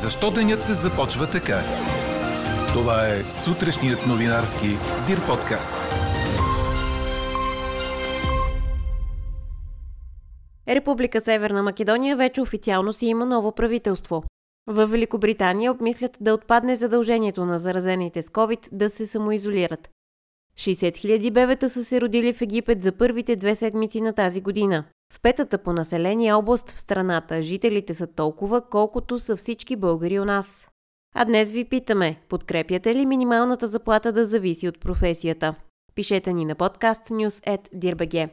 Защо денят започва така? Това е сутрешният новинарски Дир подкаст. Република Северна Македония вече официално си има ново правителство. В Великобритания обмислят да отпадне задължението на заразените с COVID да се самоизолират. 60 000 бебета са се родили в Египет за първите две седмици на тази година. В петата по население област в страната жителите са толкова, колкото са всички българи у нас. А днес ви питаме, подкрепяте ли минималната заплата да зависи от професията? Пишете ни на подкаст news.dirbg.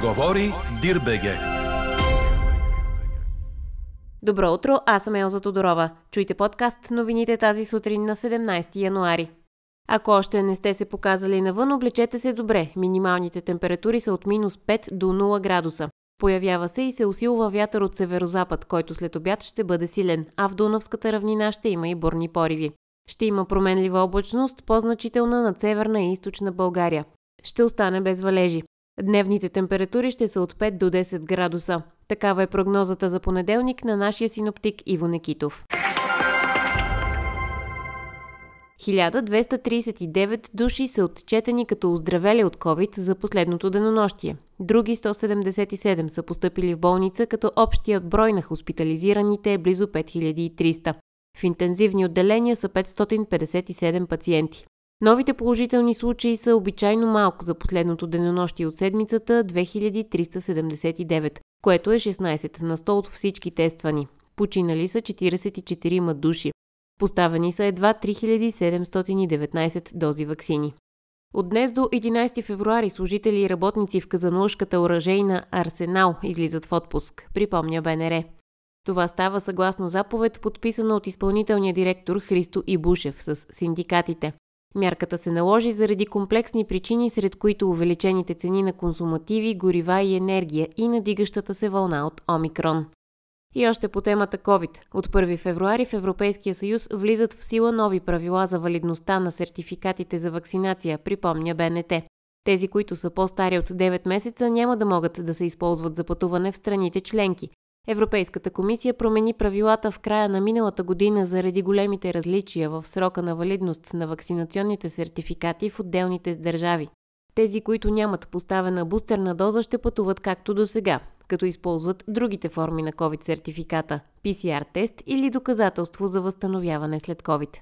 Говори Дирбеге. Добро утро, аз съм Елза Тодорова. Чуйте подкаст новините тази сутрин на 17 януари. Ако още не сте се показали навън, облечете се добре. Минималните температури са от минус 5 до 0 градуса. Появява се и се усилва вятър от северозапад, който след обяд ще бъде силен, а в Дунавската равнина ще има и бурни пориви. Ще има променлива облачност, по-значителна над северна и източна България. Ще остане без валежи. Дневните температури ще са от 5 до 10 градуса. Такава е прогнозата за понеделник на нашия синоптик Иво Некитов. 1239 души са отчетени като оздравели от COVID за последното денонощие. Други 177 са поступили в болница, като общият брой на хоспитализираните е близо 5300. В интензивни отделения са 557 пациенти. Новите положителни случаи са обичайно малко за последното денонощие от седмицата 2379, което е 16 на 100 от всички тествани. Починали са 44 души. Поставени са едва 3719 дози вакцини. От днес до 11 февруари служители и работници в казанлъжката оръжейна Арсенал излизат в отпуск, припомня БНР. Това става съгласно заповед, подписана от изпълнителния директор Христо Ибушев с синдикатите. Мярката се наложи заради комплексни причини, сред които увеличените цени на консумативи, горива и енергия и надигащата се вълна от Омикрон. И още по темата COVID. От 1 февруари в Европейския съюз влизат в сила нови правила за валидността на сертификатите за вакцинация, припомня БНТ. Тези, които са по-стари от 9 месеца, няма да могат да се използват за пътуване в страните членки. Европейската комисия промени правилата в края на миналата година заради големите различия в срока на валидност на вакцинационните сертификати в отделните държави. Тези, които нямат поставена бустерна доза, ще пътуват както до сега, като използват другите форми на COVID сертификата – PCR тест или доказателство за възстановяване след COVID.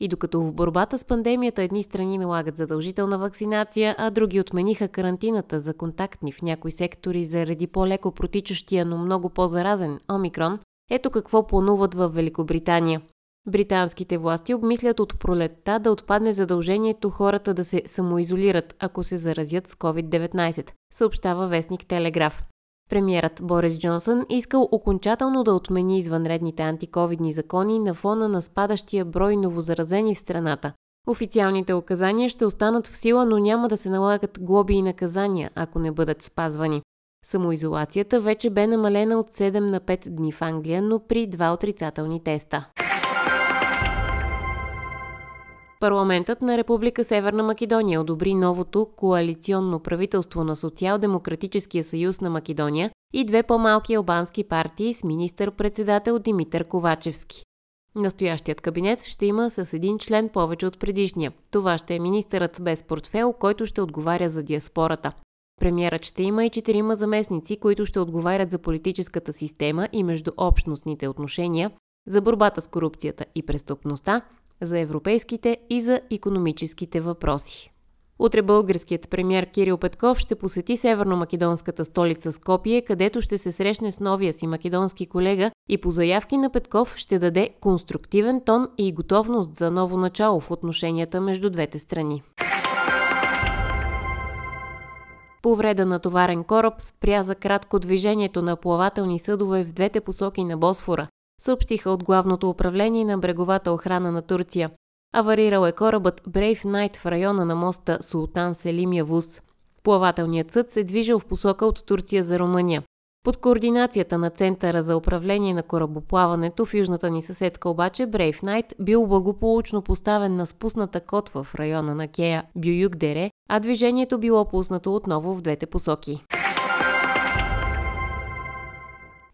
И докато в борбата с пандемията едни страни налагат задължителна вакцинация, а други отмениха карантината за контактни в някои сектори заради по-леко протичащия, но много по-заразен омикрон, ето какво плануват в Великобритания. Британските власти обмислят от пролетта да отпадне задължението хората да се самоизолират, ако се заразят с COVID-19, съобщава вестник Телеграф. Премьерът Борис Джонсън искал окончателно да отмени извънредните антиковидни закони на фона на спадащия брой новозаразени в страната. Официалните указания ще останат в сила, но няма да се налагат глоби и наказания, ако не бъдат спазвани. Самоизолацията вече бе намалена от 7 на 5 дни в Англия, но при два отрицателни теста. Парламентът на Република Северна Македония одобри новото коалиционно правителство на Социал-демократическия съюз на Македония и две по-малки албански партии с министър-председател Димитър Ковачевски. Настоящият кабинет ще има с един член повече от предишния. Това ще е министърът без портфел, който ще отговаря за диаспората. Премьерът ще има и четирима заместници, които ще отговарят за политическата система и междуобщностните отношения, за борбата с корупцията и престъпността, за европейските и за економическите въпроси. Утре българският премьер Кирил Петков ще посети северно-македонската столица Скопие, където ще се срещне с новия си македонски колега и по заявки на Петков ще даде конструктивен тон и готовност за ново начало в отношенията между двете страни. Повреда на товарен кораб спря за кратко движението на плавателни съдове в двете посоки на Босфора, съобщиха от главното управление на бреговата охрана на Турция. Аварирал е корабът Brave Knight в района на моста Султан Селим Явус. Плавателният съд се движил в посока от Турция за Румъния. Под координацията на Центъра за управление на корабоплаването в южната ни съседка обаче Brave Knight бил благополучно поставен на спусната котва в района на Кея Бююк-Дере, а движението било пуснато отново в двете посоки.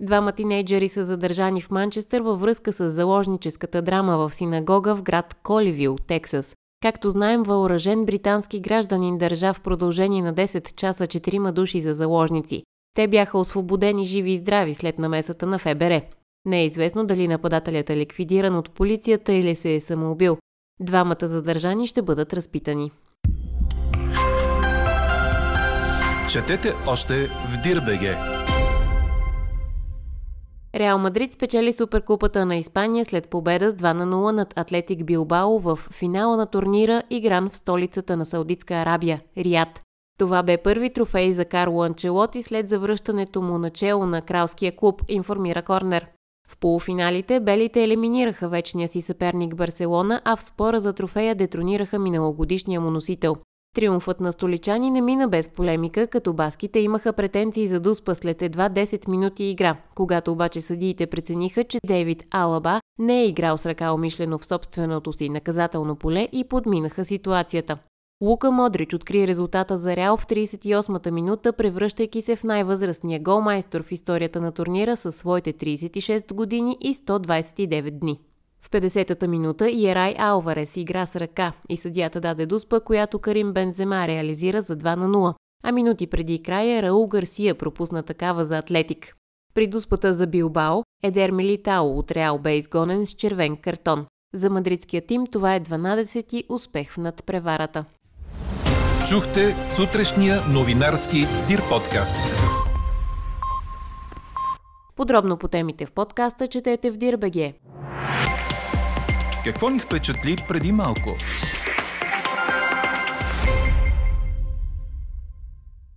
Двама тинейджери са задържани в Манчестър във връзка с заложническата драма в синагога в град Коливил, Тексас. Както знаем, въоръжен британски гражданин държа в продължение на 10 часа четирима души за заложници. Те бяха освободени живи и здрави след намесата на ФБР. Не е известно дали нападателят е ликвидиран от полицията или се е самоубил. Двамата задържани ще бъдат разпитани. Четете още в Дирбеге. Реал Мадрид спечели Суперкупата на Испания след победа с 2 на 0 над Атлетик Билбао в финала на турнира, игран в столицата на Саудитска Арабия – Риад. Това бе първи трофей за Карло Анчелоти след завръщането му начало на кралския клуб, информира Корнер. В полуфиналите белите елиминираха вечния си съперник Барселона, а в спора за трофея детронираха миналогодишния му носител. Триумфът на столичани не мина без полемика, като баските имаха претенции за дуспа след едва 10 минути игра. Когато обаче съдиите прецениха, че Дейвид Алаба не е играл с ръка умишлено в собственото си наказателно поле и подминаха ситуацията. Лука Модрич откри резултата за Реал в 38-та минута, превръщайки се в най-възрастния голмайстор в историята на турнира със своите 36 години и 129 дни. В 50-та минута Иерай Алварес игра с ръка и съдията даде дуспа, която Карим Бензема реализира за 2 на 0, а минути преди края Раул Гарсия пропусна такава за Атлетик. При дуспата за Билбао Едер Милитао от Реал бе изгонен с червен картон. За мадридския тим това е 12-ти успех в надпреварата. Чухте сутрешния новинарски Дир подкаст. Подробно по темите в подкаста четете в Дирбеге. Какво ни впечатли преди малко? 60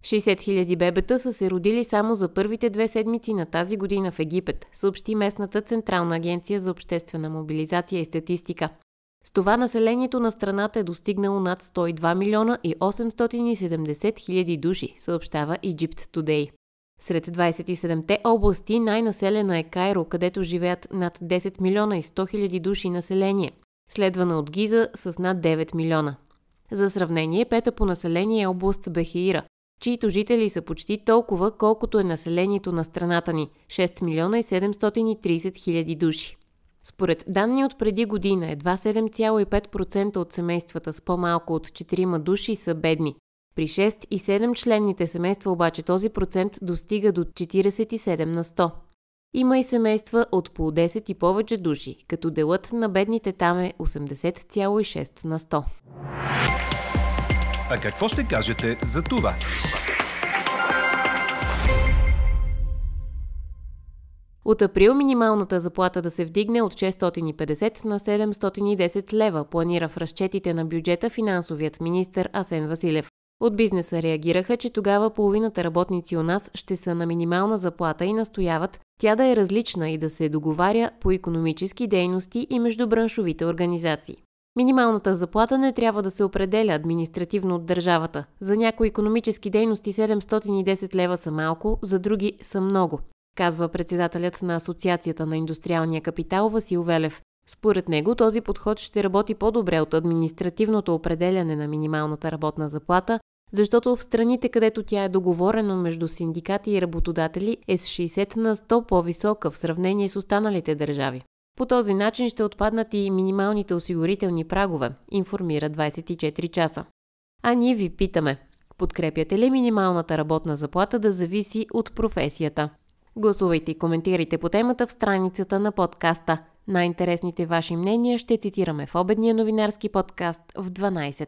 000 бебета са се родили само за първите две седмици на тази година в Египет, съобщи местната Централна агенция за обществена мобилизация и статистика. С това населението на страната е достигнало над 102 милиона и 870 хиляди души, съобщава Egypt Today. Сред 27-те области най-населена е Кайро, където живеят над 10 милиона и 100 хиляди души население, следвана от Гиза с над 9 милиона. За сравнение, пета по население е област Бехиира, чието жители са почти толкова, колкото е населението на страната ни – 6 милиона и 730 хиляди души. Според данни от преди година, едва 7,5% от семействата с по-малко от 4 души са бедни. При 6 и 7 членните семейства обаче този процент достига до 47 на 100. Има и семейства от по 10 и повече души, като делът на бедните там е 80,6 на 100. А какво ще кажете за това? От април минималната заплата да се вдигне от 650 на 710 лева, планира в разчетите на бюджета финансовият министр Асен Василев. От бизнеса реагираха, че тогава половината работници у нас ще са на минимална заплата и настояват тя да е различна и да се договаря по економически дейности и между браншовите организации. Минималната заплата не трябва да се определя административно от държавата. За някои економически дейности 710 лева са малко, за други са много казва председателят на Асоциацията на индустриалния капитал Васил Велев. Според него този подход ще работи по-добре от административното определяне на минималната работна заплата, защото в страните, където тя е договорена между синдикати и работодатели, е с 60 на 100 по-висока в сравнение с останалите държави. По този начин ще отпаднат и минималните осигурителни прагове, информира 24 часа. А ние ви питаме, подкрепяте ли минималната работна заплата да зависи от професията? Гласувайте и коментирайте по темата в страницата на подкаста. Най-интересните ваши мнения ще цитираме в обедния новинарски подкаст в 12.